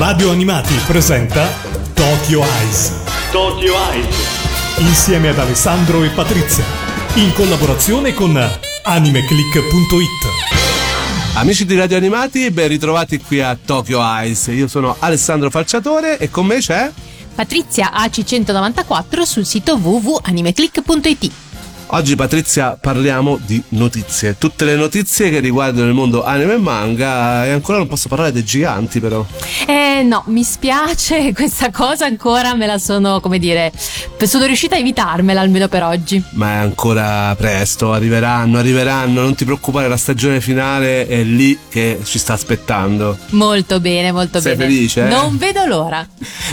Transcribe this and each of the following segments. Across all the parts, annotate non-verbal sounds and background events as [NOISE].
Radio Animati presenta Tokyo Eyes. Tokyo Eyes. Insieme ad Alessandro e Patrizia. In collaborazione con animeclick.it. Amici di Radio Animati, ben ritrovati qui a Tokyo Ice. Io sono Alessandro Falciatore e con me c'è Patrizia AC194 sul sito www.animeclick.it. Oggi Patrizia parliamo di notizie, tutte le notizie che riguardano il mondo anime e manga e ancora non posso parlare dei giganti però. Eh no, mi spiace, [LAUGHS] questa cosa ancora me la sono, come dire, sono riuscita a evitarmela almeno per oggi. Ma è ancora presto, arriveranno, arriveranno, non ti preoccupare, la stagione finale è lì che ci sta aspettando. Molto bene, molto Sei bene. felice? eh? Non vedo l'ora.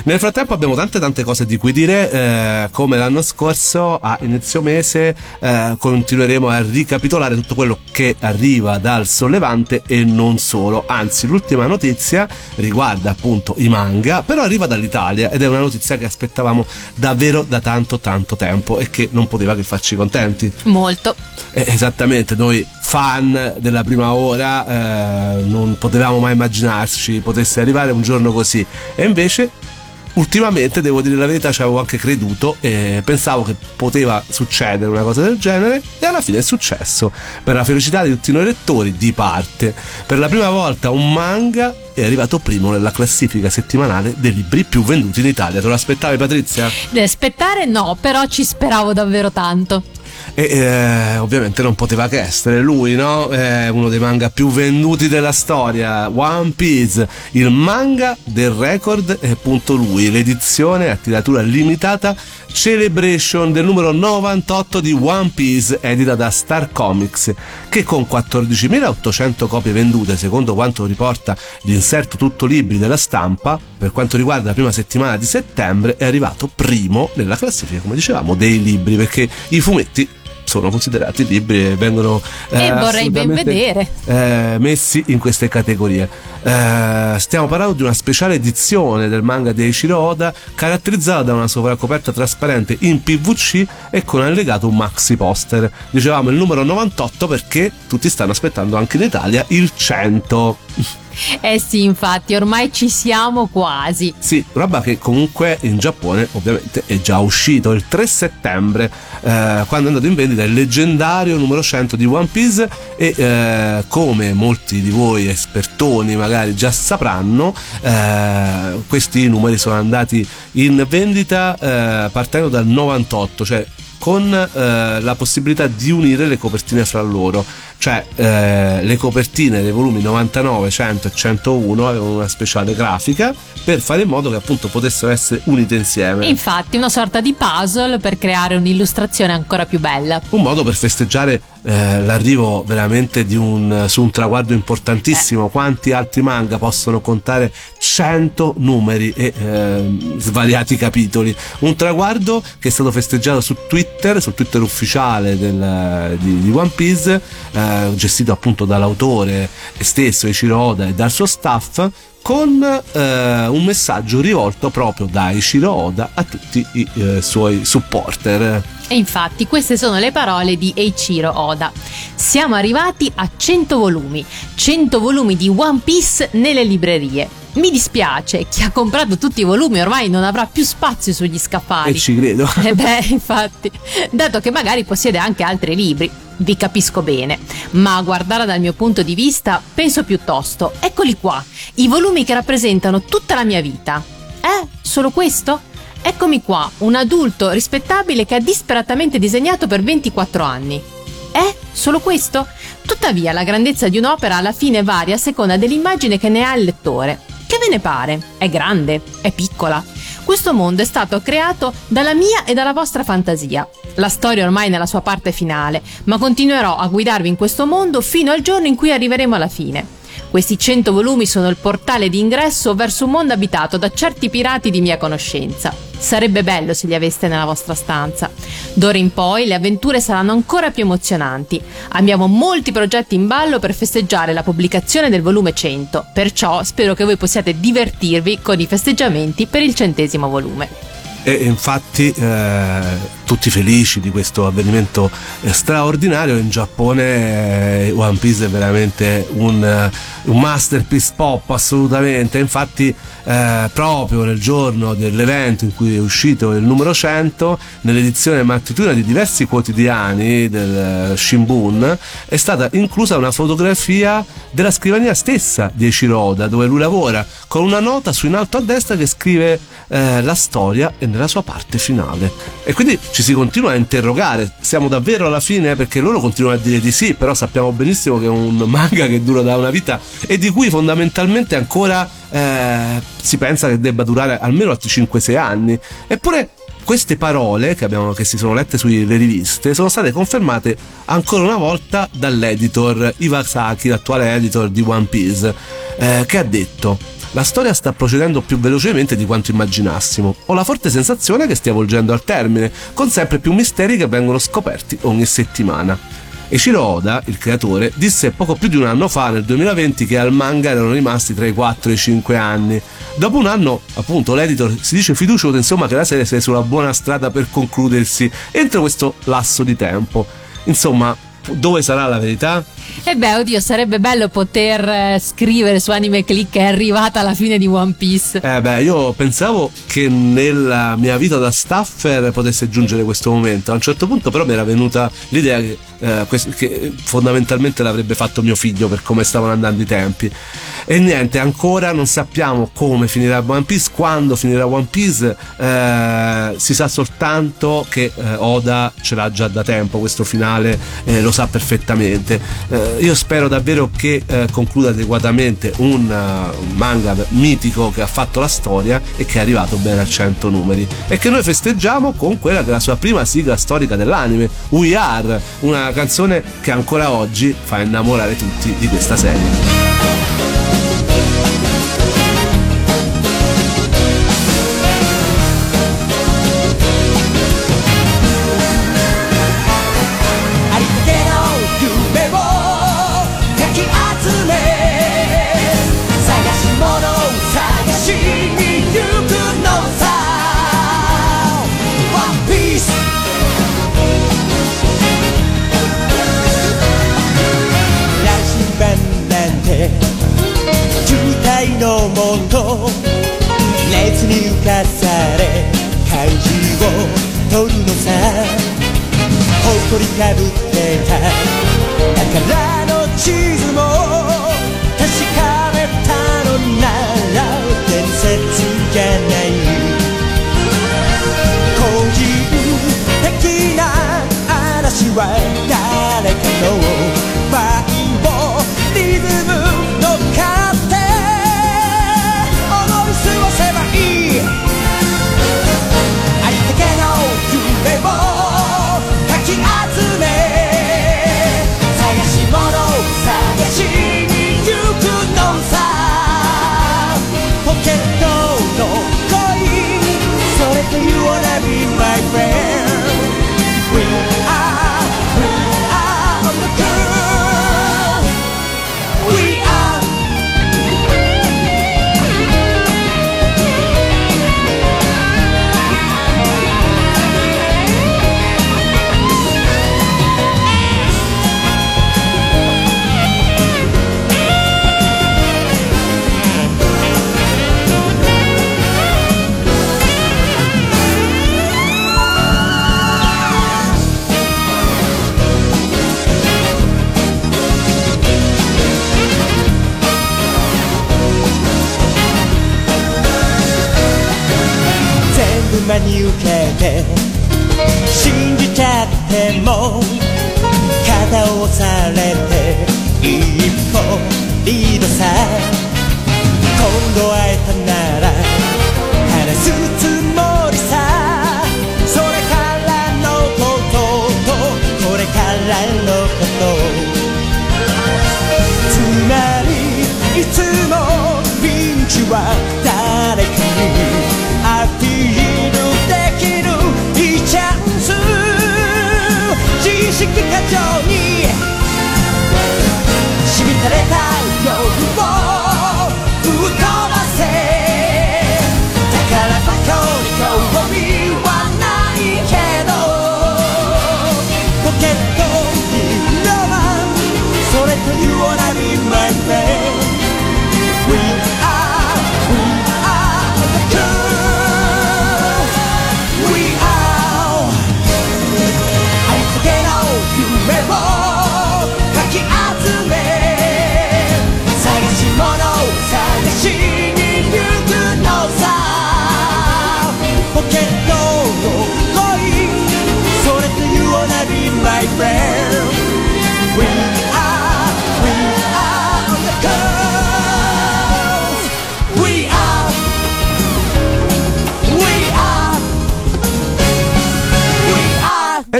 Nel frattempo abbiamo tante tante cose di cui dire, eh, come l'anno scorso a inizio mese eh, continueremo a ricapitolare tutto quello che arriva dal sollevante e non solo, anzi l'ultima notizia riguarda appunto i manga, però arriva dall'Italia ed è una notizia che aspettavamo davvero da tanto tanto tempo e che non poteva che farci contenti. Molto. Eh, esattamente, noi fan della prima ora eh, non potevamo mai immaginarci potesse arrivare un giorno così e invece ultimamente devo dire la verità ci avevo anche creduto e pensavo che poteva succedere una cosa del genere e alla fine è successo per la felicità di tutti noi lettori di parte per la prima volta un manga è arrivato primo nella classifica settimanale dei libri più venduti in Italia te lo aspettavi Patrizia? Da aspettare no, però ci speravo davvero tanto. E eh, ovviamente non poteva che essere lui, no? È uno dei manga più venduti della storia, One Piece, il manga del record è appunto lui, l'edizione a tiratura limitata Celebration del numero 98 di One Piece edita da Star Comics che con 14.800 copie vendute secondo quanto riporta l'inserto tutto libri della stampa per quanto riguarda la prima settimana di settembre è arrivato primo nella classifica come dicevamo dei libri perché i fumetti sono considerati libri e vengono E vorrei ben vedere. eh, messi in queste categorie. Eh, stiamo parlando di una speciale edizione del manga di Eiichiro Oda caratterizzata da una sovracoperta trasparente in PVC e con allegato un maxi poster. Dicevamo il numero 98 perché tutti stanno aspettando anche in Italia il 100. Eh sì, infatti, ormai ci siamo quasi. Sì, roba che comunque in Giappone ovviamente è già uscito il 3 settembre eh, quando è andato in vendita il leggendario numero 100 di One Piece e eh, come molti di voi espertoni magari già sapranno eh, questi numeri sono andati in vendita eh, partendo dal 98 cioè con eh, la possibilità di unire le copertine fra loro, cioè eh, le copertine dei volumi 99, 100 e 101 avevano una speciale grafica per fare in modo che appunto potessero essere unite insieme. Infatti, una sorta di puzzle per creare un'illustrazione ancora più bella. un modo per festeggiare eh, l'arrivo veramente di un, su un traguardo importantissimo. Quanti altri manga possono contare 100 numeri e ehm, svariati capitoli? Un traguardo che è stato festeggiato su Twitter, sul Twitter ufficiale del- di, di One Piece, eh, gestito appunto dall'autore stesso, Eiichiro Oda, e dal suo staff. Con eh, un messaggio rivolto proprio da Eiichiro Oda a tutti i eh, suoi supporter. E infatti queste sono le parole di Eiichiro Oda. Siamo arrivati a 100 volumi, 100 volumi di One Piece nelle librerie. Mi dispiace, chi ha comprato tutti i volumi ormai non avrà più spazio sugli E scaffali. ci credo. Eh beh, [LAUGHS] infatti, dato che magari possiede anche altri libri. Vi capisco bene, ma a guardare dal mio punto di vista, penso piuttosto, eccoli qua, i volumi che rappresentano tutta la mia vita. Eh? Solo questo? Eccomi qua, un adulto rispettabile che ha disperatamente disegnato per 24 anni. Eh? Solo questo? Tuttavia la grandezza di un'opera alla fine varia a seconda dell'immagine che ne ha il lettore. Che ve ne pare? È grande? È piccola? Questo mondo è stato creato dalla mia e dalla vostra fantasia. La storia ormai è nella sua parte finale, ma continuerò a guidarvi in questo mondo fino al giorno in cui arriveremo alla fine. Questi 100 volumi sono il portale di ingresso verso un mondo abitato da certi pirati di mia conoscenza. Sarebbe bello se li aveste nella vostra stanza. D'ora in poi le avventure saranno ancora più emozionanti. Abbiamo molti progetti in ballo per festeggiare la pubblicazione del volume 100, perciò spero che voi possiate divertirvi con i festeggiamenti per il centesimo volume. E infatti eh, tutti felici di questo avvenimento eh, straordinario. In Giappone eh, One Piece è veramente un, eh, un masterpiece pop assolutamente, infatti eh, proprio nel giorno dell'evento in cui è uscito il numero 100, nell'edizione mattutina di diversi quotidiani del Shimbun, è stata inclusa una fotografia della scrivania stessa di Eshiroda, dove lui lavora, con una nota su in alto a destra che scrive eh, la storia e nella sua parte finale. E quindi ci si continua a interrogare, siamo davvero alla fine? Perché loro continuano a dire di sì, però sappiamo benissimo che è un manga che dura da una vita e di cui fondamentalmente ancora eh, si pensa che debba durare almeno altri 5-6 anni. Eppure queste parole che, abbiamo, che, si sono lette sulle riviste sono state confermate ancora una volta dall'editor Iwasaki, l'attuale editor di One Piece, eh, che ha detto la storia sta procedendo più velocemente di quanto immaginassimo. Ho la forte sensazione che stia volgendo al termine, con sempre più misteri che vengono scoperti ogni settimana. Eiichiro Oda, il creatore, disse poco più di un anno fa, nel 2020, che al manga erano rimasti tra i 4 e i 5 anni. Dopo un anno, appunto, l'editor si dice fiducioso insomma che la serie sia sulla buona strada per concludersi entro questo lasso di tempo. Insomma, dove sarà la verità? E beh, oddio, sarebbe bello poter eh, scrivere su Anime Click che è arrivata alla fine di One Piece. Eh beh, io pensavo che nella mia vita da staffer potesse giungere questo momento. A un certo punto però mi era venuta l'idea che, eh, che fondamentalmente l'avrebbe fatto mio figlio per come stavano andando i tempi. E niente, ancora non sappiamo come finirà One Piece, quando finirà One Piece, eh, si sa soltanto che eh, Oda ce l'ha già da tempo, questo finale eh, lo sa perfettamente. Eh, io spero davvero che eh, concluda adeguatamente un, uh, un, manga mitico che ha fatto la storia e che è arrivato bene a 100 numeri e che noi festeggiamo con quella che la sua prima sigla storica dell'anime, We Are, una canzone che ancora oggi fa innamorare tutti di questa serie. て信じちゃっても肩を押されて一歩リードさ今度会えたなら話すつもりさ。それからのこととこれからのこと。つまりいつもピンチは she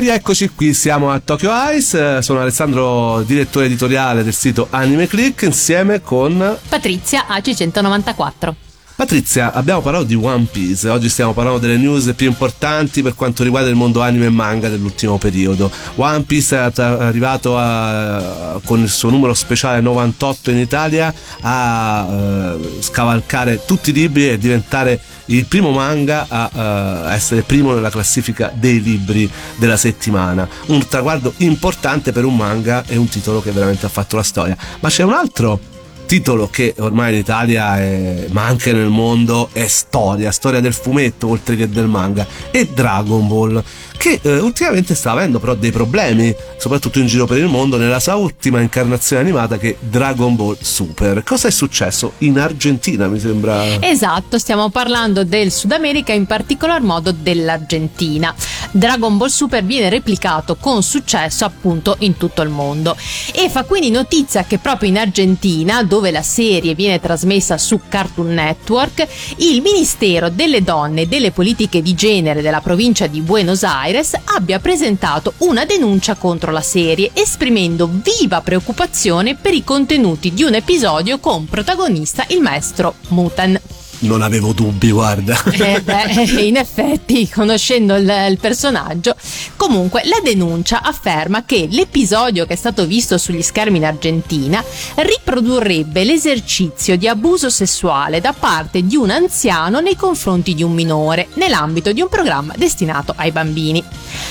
rieccoci qui, siamo a Tokyo Ice, sono Alessandro, direttore editoriale del sito Anime Click, insieme con Patrizia AC194. Patrizia, abbiamo parlato di One Piece, oggi stiamo parlando delle news più importanti per quanto riguarda il mondo anime e manga dell'ultimo periodo. One Piece è arrivato a, con il suo numero speciale 98 in Italia a uh, scavalcare tutti i libri e diventare il primo manga a uh, essere primo nella classifica dei libri della settimana. Un traguardo importante per un manga e un titolo che veramente ha fatto la storia. Ma c'è un altro titolo che ormai in Italia è, ma anche nel mondo è storia, storia del fumetto oltre che del manga, è Dragon Ball che eh, ultimamente sta avendo però dei problemi, soprattutto in giro per il mondo, nella sua ultima incarnazione animata che è Dragon Ball Super. Cosa è successo in Argentina, mi sembra? Esatto, stiamo parlando del Sud America, in particolar modo dell'Argentina. Dragon Ball Super viene replicato con successo appunto in tutto il mondo e fa quindi notizia che proprio in Argentina, dove la serie viene trasmessa su Cartoon Network, il Ministero delle Donne e delle Politiche di Genere della provincia di Buenos Aires abbia presentato una denuncia contro la serie, esprimendo viva preoccupazione per i contenuti di un episodio con protagonista il maestro Muten. Non avevo dubbi, guarda. [LAUGHS] Eh beh, in effetti, conoscendo il, il, personaggio. Comunque, la denuncia afferma che l'episodio che è stato visto sugli schermi in Argentina riprodurrebbe l'esercizio di abuso sessuale da parte di un anziano nei confronti di un minore, nell'ambito di un programma destinato ai bambini.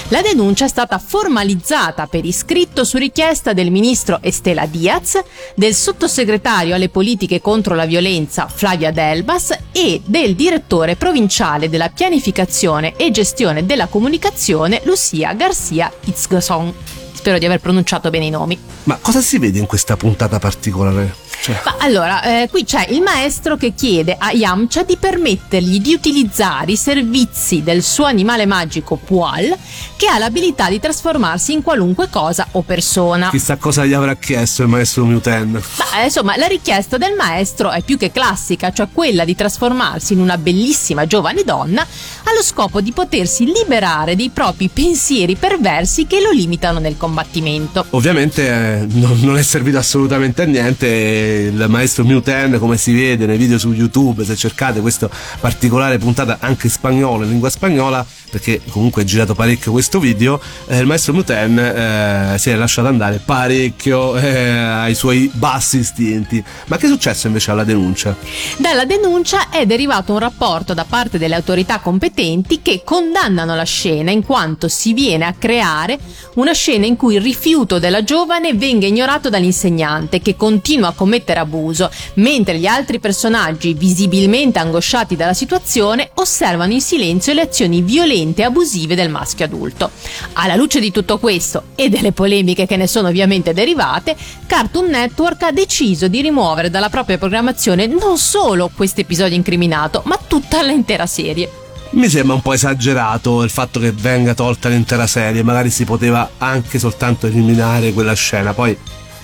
La denuncia è stata formalizzata per iscritto su richiesta del ministro Estela Diaz, del sottosegretario alle politiche contro la violenza Flavia Delbas e del direttore provinciale della pianificazione e gestione della comunicazione Lucia Garcia Itzgoson. Spero di aver pronunciato bene i nomi. Ma cosa si vede in questa puntata particolare? Cioè. Ma allora, eh, qui c'è il maestro che chiede a Yamcha di permettergli di utilizzare i servizi del suo animale magico Pual, che ha l'abilità di trasformarsi in qualunque cosa o persona. Chissà cosa gli avrà chiesto il maestro Muten. Ma insomma, la richiesta del maestro è più che classica, cioè quella di trasformarsi in una bellissima giovane donna allo scopo di potersi liberare dei propri pensieri perversi che lo limitano nel combattimento. Ovviamente eh, non, non è servito assolutamente a niente il maestro Muten, come si vede nei video su YouTube, se cercate questa particolare puntata anche in spagnolo, in lingua spagnola, perché comunque è girato parecchio questo video, eh, il maestro Muten eh, si è lasciato andare parecchio [LAUGHS] eh, ai suoi bassi istinti. Ma che è successo invece alla denuncia? Dalla denuncia è derivato un rapporto da parte delle autorità competenti che condannano la scena in quanto si viene a creare una scena in cui il rifiuto della giovane venga ignorato dall'insegnante che continua a commettere abuso, mentre gli altri personaggi, visibilmente angosciati dalla situazione, osservano in silenzio le azioni violente e abusive del maschio adulto. Alla luce di tutto questo e delle polemiche che ne sono ovviamente derivate, Cartoon Network ha deciso di rimuovere dalla propria programmazione non solo questo episodio incriminato, ma tutta l'intera serie. Mi sembra un po' esagerato il fatto che venga tolta l'intera serie, magari si poteva anche soltanto eliminare quella scena, poi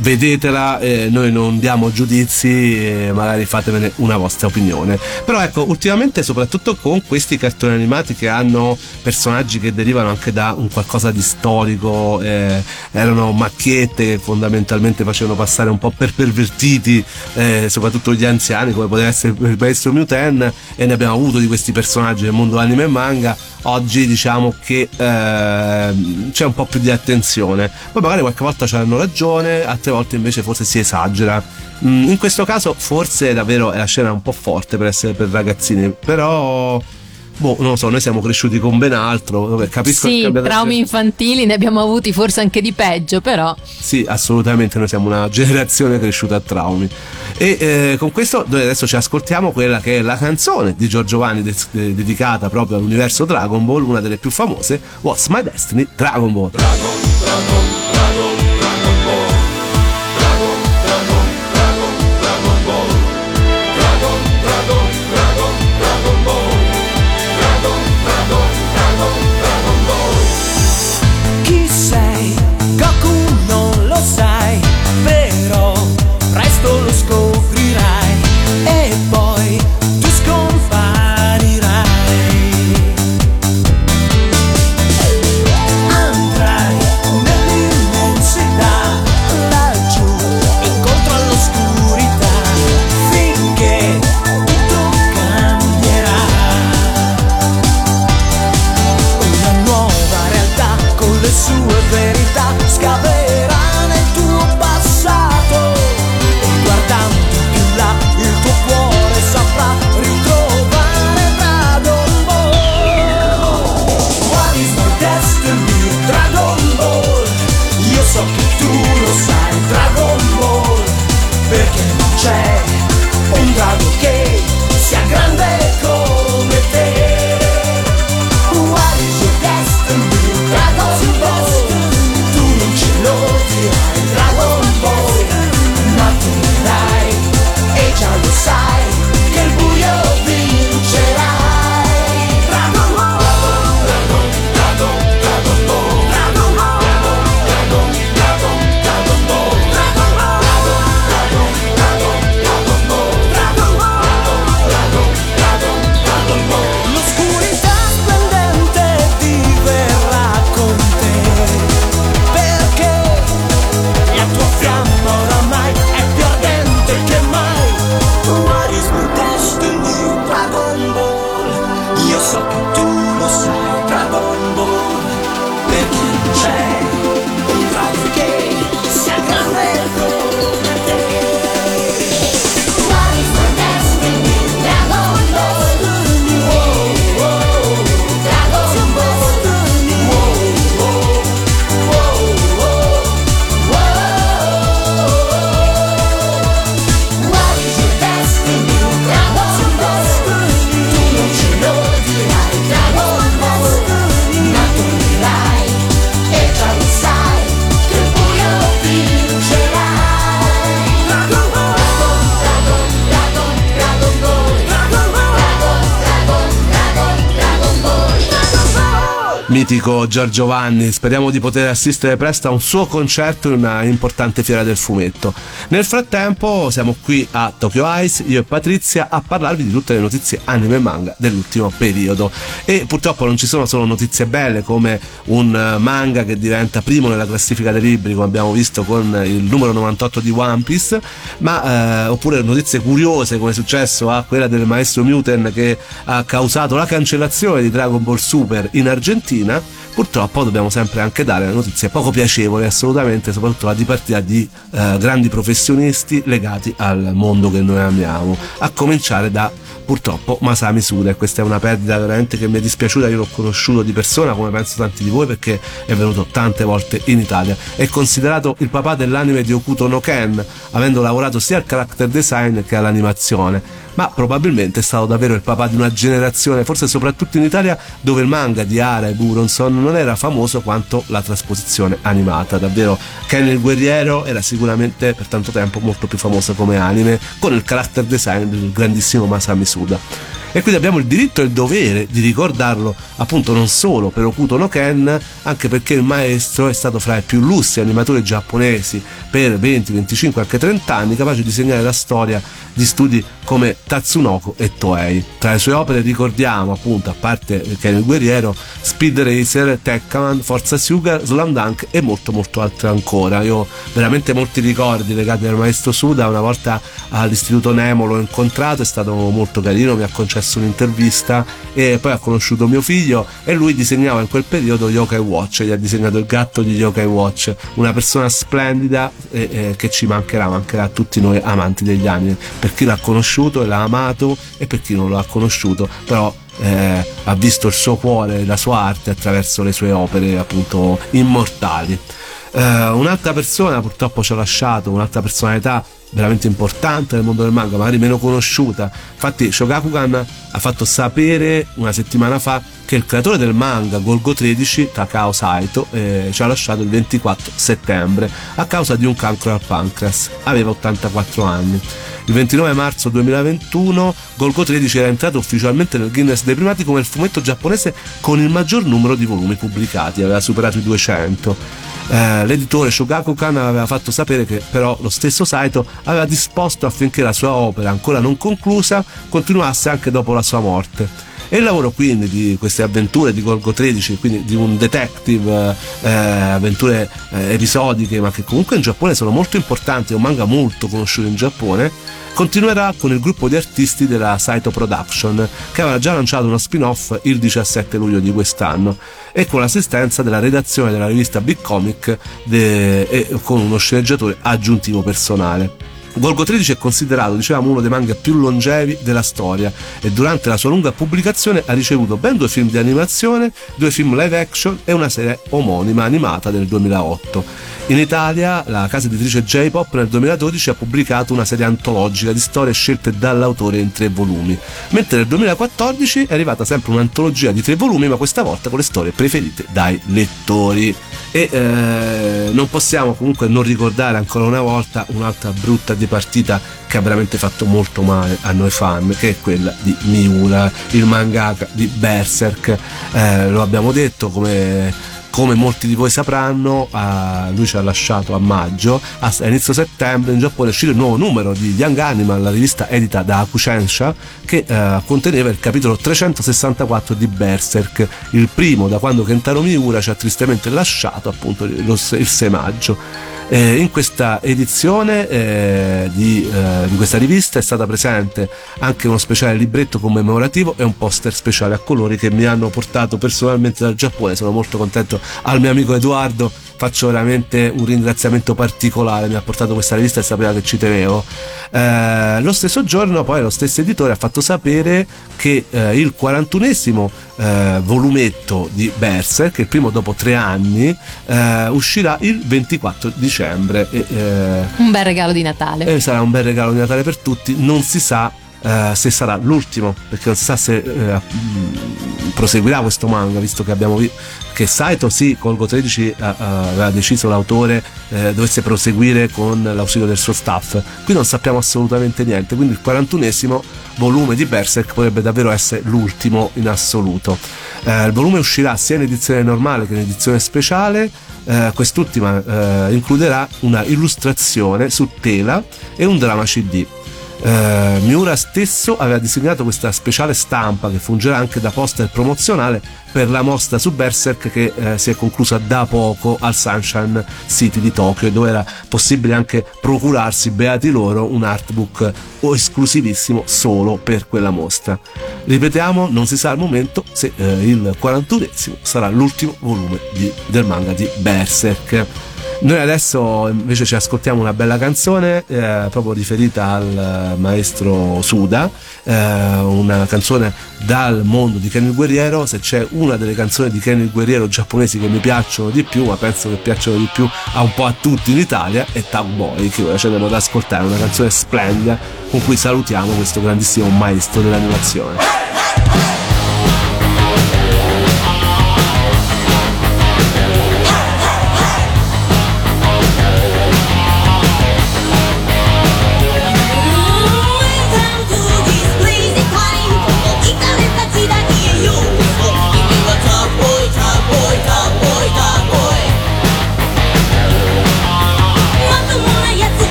vedetela, eh, noi non diamo giudizi, eh, magari fatemene una vostra opinione. Però ecco, ultimamente soprattutto con questi cartoni animati che hanno personaggi che derivano anche da un qualcosa di storico, eh, erano macchiette che fondamentalmente facevano passare un po' per pervertiti, eh, soprattutto gli anziani come poteva essere il maestro Muten e ne abbiamo avuto di questi personaggi nel mondo anime e manga oggi diciamo che eh, c'è un po' più di attenzione. Poi magari qualche volta c'hanno ragione altre volte invece forse si esagera. Mm, in questo caso forse davvero la scena un po' forte per essere per ragazzini però boh, non lo so, noi siamo cresciuti con ben altro. Capisco sì, traumi infantili ne abbiamo avuti forse anche di peggio, però. Sì, assolutamente, noi siamo una generazione cresciuta a traumi. E eh, con questo noi adesso ci ascoltiamo quella che è la canzone di Giorgio Vanni de- de- dedicata proprio all'universo Dragon Ball, una delle più famose, What's My Destiny Dragon Ball. Dragon, Dragon. Mitico Giorgio Vanni, speriamo di poter assistere presto a un suo concerto in una importante fiera del fumetto. Nel frattempo siamo qui a Tokyo Ice, io e Patrizia, a parlarvi di tutte le notizie anime e manga dell'ultimo periodo. E purtroppo non ci sono solo notizie belle come un eh, manga che diventa primo nella classifica dei libri, come abbiamo visto con il numero 98 di One Piece, ma eh, oppure notizie curiose come è successo a quella del maestro Muten che ha causato la cancellazione di Dragon Ball Super in Argentina. Purtroppo dobbiamo sempre anche dare notizie poco piacevoli, assolutamente, soprattutto la dipartita di eh, grandi professionisti legati al mondo che noi amiamo, a cominciare da purtroppo Masami Suda. E questa è una perdita veramente che mi è dispiaciuta, io l'ho conosciuto di persona come penso tanti di voi perché è venuto tante volte in Italia, è considerato il papà dell'anime di Okuto no Ken, avendo lavorato sia al character design che all'animazione ma probabilmente è stato davvero il papà di una generazione, forse soprattutto in Italia, dove il manga di Ara e Buronson non era famoso quanto la trasposizione animata. Davvero, Ken il guerriero era sicuramente per tanto tempo molto più famoso come anime, con il character design del grandissimo Masami Suda. E quindi abbiamo il diritto e il dovere di ricordarlo appunto non solo per Okuto no Ken, anche perché il maestro è stato fra i più lustri animatori giapponesi per 20, 25, anche 30 anni, capace di segnare la storia di studi come Tatsunoko e Toei. Tra le sue opere ricordiamo appunto, a parte Ken il guerriero, Speed Racer, Tekkaman, Forza Sugar, Slam Dunk e molto molto altro ancora. Io ho veramente molti ricordi legati al maestro Suda, una volta all'istituto Nemo l'ho incontrato, è stato molto carino, mi ha concesso un'intervista e poi ha conosciuto mio figlio e lui disegnava in quel periodo Yokai Watch, gli ha disegnato il gatto di Yokai Watch, una persona splendida e, e che ci mancherà, mancherà a tutti noi amanti degli anime, per chi l'ha conosciuto e l'ha amato e per chi non lo ha conosciuto, però eh, ha visto il suo cuore, la sua arte attraverso le sue opere appunto immortali. Eh, un'altra persona purtroppo ci ha lasciato, un'altra personalità veramente importante nel mondo del manga, magari meno conosciuta. Infatti, Shogakukan ha fatto sapere una settimana fa che il creatore del manga Golgo 13, Takao Saito, eh, ci ha lasciato il 24 settembre a causa di un cancro al pancreas. Aveva 84 anni. Il 29 marzo 2021 Golgo 13 era entrato ufficialmente nel Guinness dei primati come il fumetto giapponese con il maggior numero di volumi pubblicati, aveva superato i 200 eh, l'editore Shogakukan aveva fatto sapere che però lo stesso Saito aveva disposto affinché la sua opera ancora non conclusa continuasse anche dopo la sua morte. E il lavoro quindi di queste avventure di Golgo 13, quindi di un detective, eh, avventure eh, episodiche, ma che comunque in Giappone sono molto importanti, è un manga molto conosciuto in Giappone, continuerà con il gruppo di artisti della Saito Production, che aveva già lanciato uno spin-off il 17 luglio di quest'anno, e con l'assistenza della redazione della rivista Big Comic de- e con uno sceneggiatore aggiuntivo personale. Golgo 13 è considerato, dicevamo, uno dei manga più longevi della storia e durante la sua lunga pubblicazione ha ricevuto ben due film di animazione, due film live action e una serie omonima animata del 2008. In Italia la casa editrice J-Pop nel 2012 ha pubblicato una serie antologica di storie scelte dall'autore in tre volumi, mentre nel 2014 è arrivata sempre un'antologia di tre volumi, ma questa volta con le storie preferite dai lettori. E eh, non possiamo comunque non ricordare ancora una volta un'altra brutta dipartita che ha veramente fatto molto male a noi fan, che è quella di Miura, il mangaka di Berserk. Eh, lo abbiamo detto come come molti di voi sapranno, uh, lui ci ha lasciato a maggio, a, inizio settembre in Giappone è uscito il nuovo numero di Young Animal, la rivista edita da Akusensha, che uh, conteneva il capitolo 364 di Berserk, il primo da quando Kentaro Miura ci ha tristemente lasciato appunto il 6 maggio. Eh, in questa edizione eh, di, eh, di, questa rivista è stata presente anche uno speciale libretto commemorativo e un poster speciale a colori che mi hanno portato personalmente dal Giappone. Sono molto contento al mio amico Edoardo faccio veramente un ringraziamento particolare, mi ha portato questa rivista e sapeva che ci tenevo. Eh, lo stesso giorno poi lo stesso editore ha fatto sapere che eh, il 41esimo eh, volumetto di Berserk, il primo dopo tre anni, uscirà il 24 dicembre. E, eh, un bel regalo di Natale. E sarà un bel regalo di Natale per tutti, non si sa Uh, se sarà l'ultimo, perché non si sa se uh, proseguirà questo manga, visto che abbiamo visto che Saito sì, Colgo 13 uh, aveva deciso l'autore eh, dovesse proseguire con l'ausilio del suo staff. Qui non sappiamo assolutamente niente, quindi il 41esimo volume di Berserk potrebbe davvero essere l'ultimo in assoluto. il volume uscirà sia in edizione normale che in edizione speciale. Uh, quest'ultima uh, includerà una illustrazione su tela e un drama CD eh, Miura stesso aveva disegnato questa speciale stampa che fungerà anche da poster promozionale per la mostra su Berserk che eh, si è conclusa da poco al Sunshine City di Tokyo dove era possibile anche procurarsi, beati loro, un artbook esclusivissimo solo per quella mostra. Ripetiamo, non si sa al momento se eh, il 41esimo sarà l'ultimo volume di, del manga di Berserk. Noi adesso invece ci ascoltiamo una bella canzone eh, proprio riferita al maestro Suda, eh, una canzone dal mondo di Ken il Guerriero. Se c'è una delle canzoni di Ken il Guerriero giapponesi che mi piacciono di più, ma penso che piacciono di più a un po' a tutti in Italia, è Tag Boy, che ora ci andiamo ad ascoltare, una canzone splendida con cui salutiamo questo grandissimo maestro dell'animazione.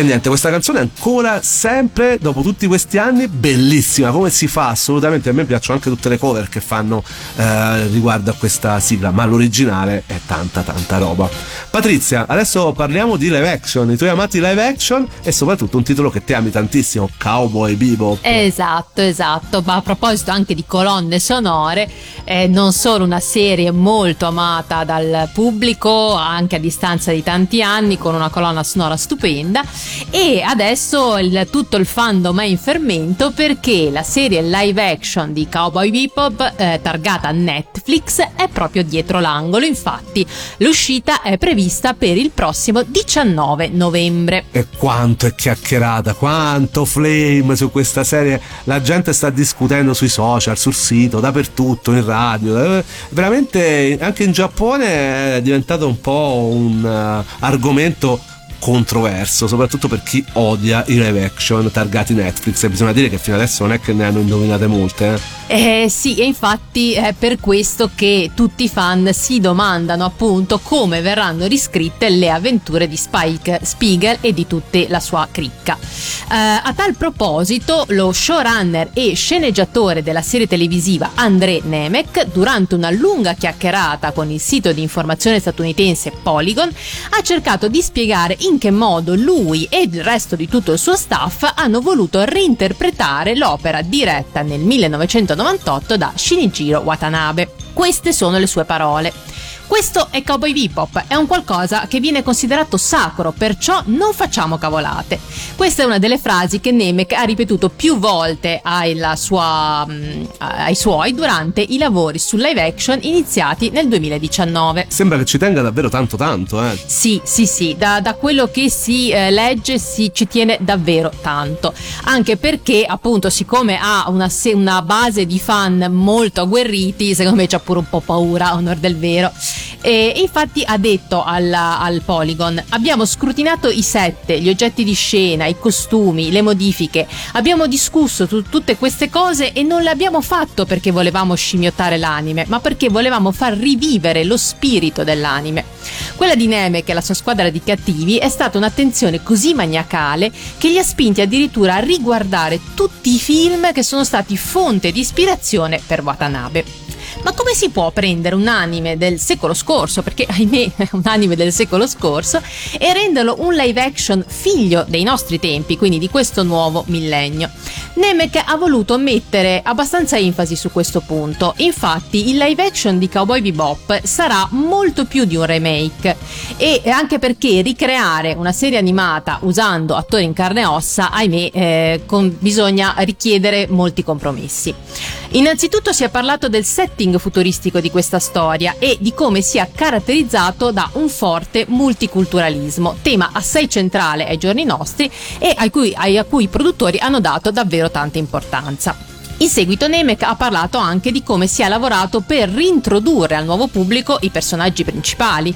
E niente, questa canzone è ancora sempre, dopo tutti questi anni, bellissima. Come si fa? Assolutamente, a me piacciono anche tutte le cover che fanno eh, riguardo a questa sigla, ma l'originale è tanta tanta roba. Patrizia, adesso parliamo di live action, i tuoi amati live action e soprattutto un titolo che ti ami tantissimo, Cowboy Bebop. Esatto, esatto. Ma a proposito anche di colonne sonore, eh, non solo una serie molto amata dal pubblico, anche a distanza di tanti anni, con una colonna sonora stupenda, e adesso il- tutto il fandom è in fermento perché la serie live action di Cowboy Bebop, eh, targata Netflix, è proprio dietro l'angolo. Infatti, l'uscita è prevista per il prossimo 19 novembre. E quanto è chiacchierata, quanto flame su questa serie. La gente sta discutendo sui social, sul sito, dappertutto, in radio. Eh, Veramente anche in Giappone è diventato un po' un eh, argomento controverso, soprattutto per chi odia i live action targati Netflix. E bisogna dire che fino adesso non è che ne hanno indovinate molte. Eh. Eh sì, e infatti è per questo che tutti i fan si domandano appunto come verranno riscritte le avventure di Spike Spiegel e di tutta la sua cricca. Eh, a tal proposito, lo showrunner e sceneggiatore della serie televisiva André Nemec, durante una lunga chiacchierata con il sito di informazione statunitense Polygon, ha cercato di spiegare in che modo lui e il resto di tutto il suo staff hanno voluto reinterpretare l'opera diretta nel 1998 da Shinichiro Watanabe. Queste sono le sue parole. Questo è Cowboy Bebop, è un qualcosa che viene considerato sacro, perciò non facciamo cavolate. Questa è una delle frasi che Nemec ha ripetuto più volte sua, mm, ai suoi durante i lavori sul live action iniziati nel 2019. Sembra che ci tenga davvero tanto tanto, eh. Sì, sì, sì, da, da quello che si eh, legge si ci tiene davvero tanto, anche perché appunto siccome ha una, una base di fan molto agguerriti, secondo me c'ha pure un po' paura, a onor del vero, e infatti ha detto alla- al Polygon, abbiamo scrutinato i set, gli oggetti di scena, i costumi, le modifiche, abbiamo discusso su tutte queste cose e non l'abbiamo fatto perché volevamo scimmiottare l'anime, ma perché volevamo far rivivere lo spirito dell'anime. Quella di Nemec e la sua squadra di cattivi è stata un'attenzione così maniacale che li ha spinti addirittura a riguardare tutti i film che sono stati fonte di ispirazione per Watanabe. Ma come si può prendere un anime del secolo scorso, perché ahimè è [LAUGHS] un anime del secolo scorso, e renderlo un live action figlio dei nostri tempi, quindi di questo nuovo millennio? Nemec ha voluto mettere abbastanza enfasi su questo punto, infatti il live action di Cowboy Bebop sarà molto più di un remake e anche perché ricreare una serie animata usando attori in carne e ossa, ahimè, eh, con- bisogna richiedere molti compromessi. Innanzitutto si è parlato del setting futuristico di questa storia e di come sia caratterizzato da un forte multiculturalismo, tema assai centrale ai giorni nostri e a cui, a cui i produttori hanno dato davvero tanta importanza. In seguito Nemec ha parlato anche di come si è lavorato per rintrodurre al nuovo pubblico i personaggi principali.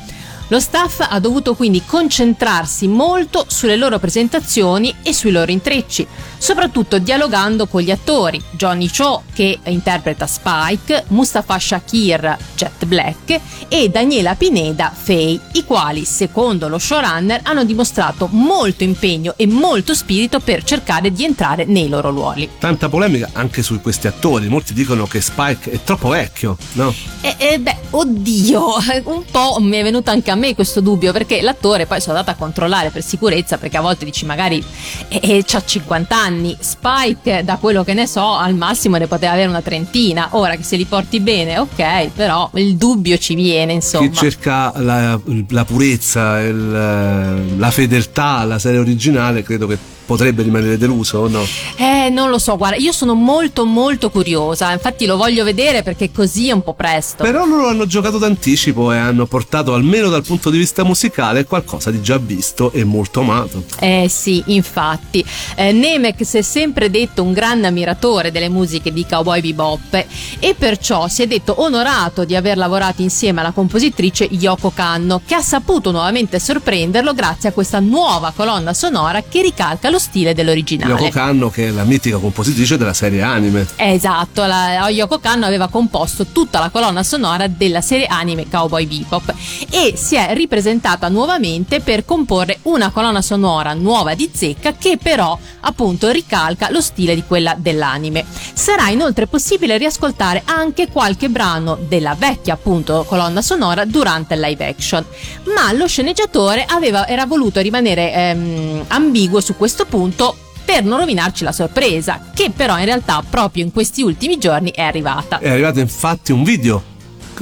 Lo staff ha dovuto quindi concentrarsi molto sulle loro presentazioni e sui loro intrecci, soprattutto dialogando con gli attori Johnny Cho che interpreta Spike, Mustafa Shakir Jet Black e Daniela Pineda Faye, i quali, secondo lo showrunner, hanno dimostrato molto impegno e molto spirito per cercare di entrare nei loro ruoli. Tanta polemica anche su questi attori. Molti dicono che Spike è troppo vecchio, no? E, e beh, oddio, [LAUGHS] un po' mi è venuto anche a me questo dubbio perché l'attore poi sono andata a controllare per sicurezza perché a volte dici magari eh, eh, c'ha 50 anni, Spike da quello che ne so al massimo ne poteva avere una trentina, ora che se li porti bene ok, però il dubbio ci viene insomma. Chi cerca la, la purezza, il- la fedeltà alla serie originale, credo che potrebbe rimanere deluso o no? Eh, non lo so, guarda, io sono molto molto curiosa, infatti lo voglio vedere perché così è un po' presto. Però loro hanno giocato d'anticipo e hanno portato, almeno dal punto di vista musicale, qualcosa di già visto e molto amato. Eh sì, infatti. Eh, Nemec si è sempre detto un grande ammiratore delle musiche di Cowboy Bebop e perciò si è detto onorato di aver lavorato insieme alla compositrice Yoko Kanno, che ha saputo nuovamente sorprenderlo grazie a questa nuova colonna sonora che ricalca allo stile dell'originale. Yoko Kanno che è la mitica compositrice della serie anime. Esatto, la Yoko Kanno aveva composto tutta la colonna sonora della serie anime Cowboy Bebop e si è ripresentata nuovamente per comporre una colonna sonora nuova di zecca che però appunto ricalca lo stile di quella dell'anime. Sarà inoltre possibile riascoltare anche qualche brano della vecchia appunto colonna sonora durante il live action, ma lo sceneggiatore aveva, era voluto rimanere ehm, ambiguo su questo punto per non rovinarci la sorpresa, che però in realtà proprio in questi ultimi giorni è arrivata. È arrivato infatti un video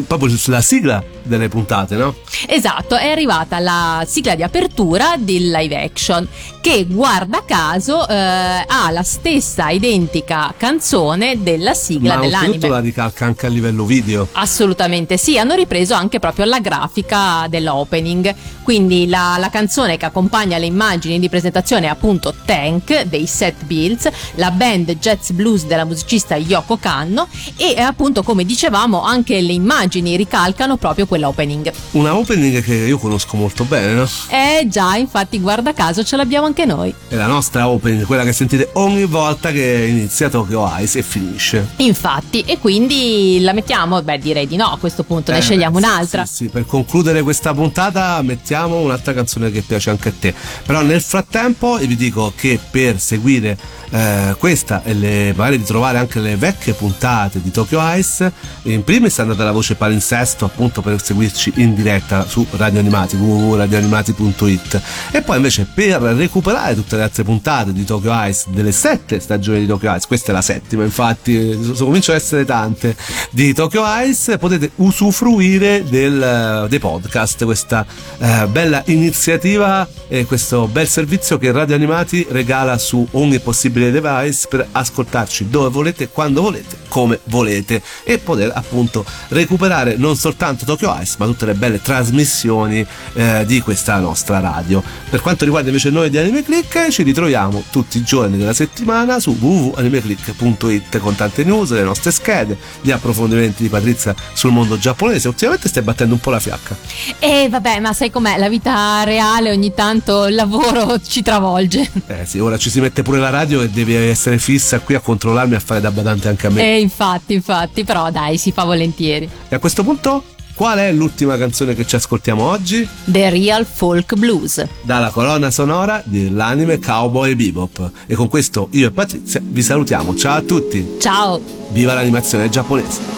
proprio sulla sigla delle puntate, no? Esatto, è arrivata la sigla di apertura del live action che guarda caso eh, ha la stessa identica canzone della sigla Ma dell'anime. oltretutto la ricalca anche a livello video. Assolutamente sì, hanno ripreso anche proprio la grafica dell'opening, quindi la, la canzone che accompagna le immagini di presentazione è appunto Tank dei Set Bills, la band Jazz Blues della musicista Yoko Kanno e appunto come dicevamo anche le immagini ricalcano proprio quell'opening. Una opening che io conosco molto bene, no? Eh già, infatti guarda caso ce l'abbiamo anche noi. È la nostra opening, quella che sentite ogni volta che inizia Tokyo Ice e finisce. Infatti, e quindi la mettiamo? Beh, direi di no a questo punto, ne Eh, scegliamo sì, un'altra. Sì, sì, per concludere questa puntata mettiamo un'altra canzone che piace anche a te. Però nel frattempo vi dico che per seguire eh, questa e le, magari di trovare anche le vecchie puntate di Tokyo Ice, in primis andate alla voce palinsesto appunto per seguirci in diretta su Radio Animati, www.radioanimati.it e poi invece per recuperare tutte le altre puntate di Tokyo Ice delle sette stagioni di Tokyo Ice, questa è la settima infatti, cominciano ad essere tante di Tokyo Ice, potete usufruire del- dei podcast, questa eh, bella iniziativa e questo bel servizio che Radio Animati regala su ogni possibile device per ascoltarci dove volete, quando volete, come volete e poter appunto recuperare non soltanto Tokyo Ice ma tutte le belle trasmissioni eh, di questa nostra radio. Per quanto riguarda invece noi di Anime Click ci ritroviamo tutti i giorni della settimana su www.animeclick.it con tante news, le nostre schede, gli approfondimenti di Patrizia sul mondo giapponese. Ultimamente stai battendo un po' la fiacca. E vabbè, ma sai com'è? La vita reale ogni tanto il lavoro ci travolge. Eh sì, ora ci si mette pure la radio e devi essere fissa qui a controllarmi e a fare da badante anche a me. E infatti, infatti, però dai, si fa volentieri. E a questo punto, qual è l'ultima canzone che ci ascoltiamo oggi? The Real Folk Blues. Dalla colonna sonora dell'anime Cowboy Bebop. E con questo io e Patrizia vi salutiamo. Ciao a tutti! Ciao! Viva l'animazione giapponese!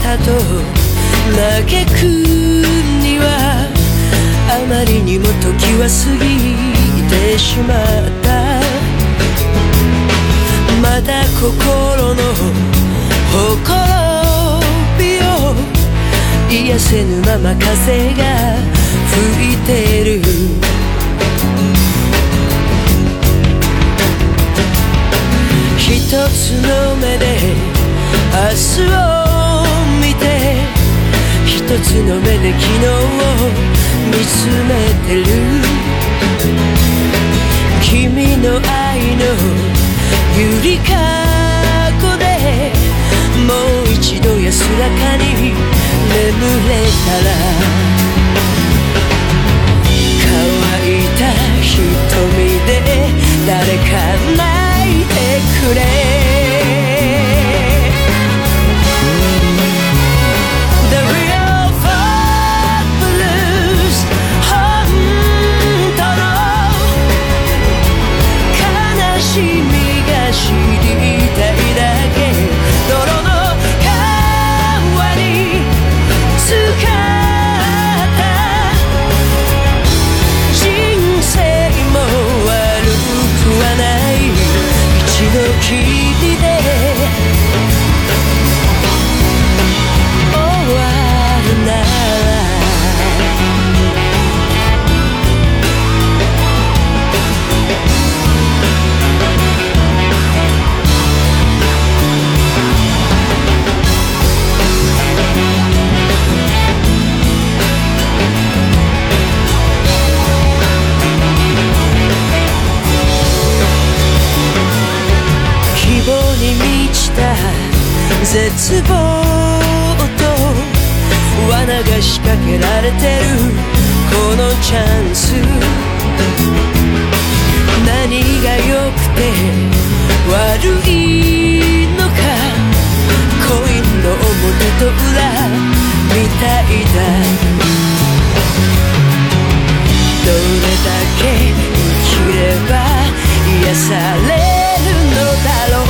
같아도 reflejará. 絶望と罠が仕掛けられてるこのチャンス何が良くて悪いのかコインの表と裏みたいだどれだけ生きれば癒されるのだろう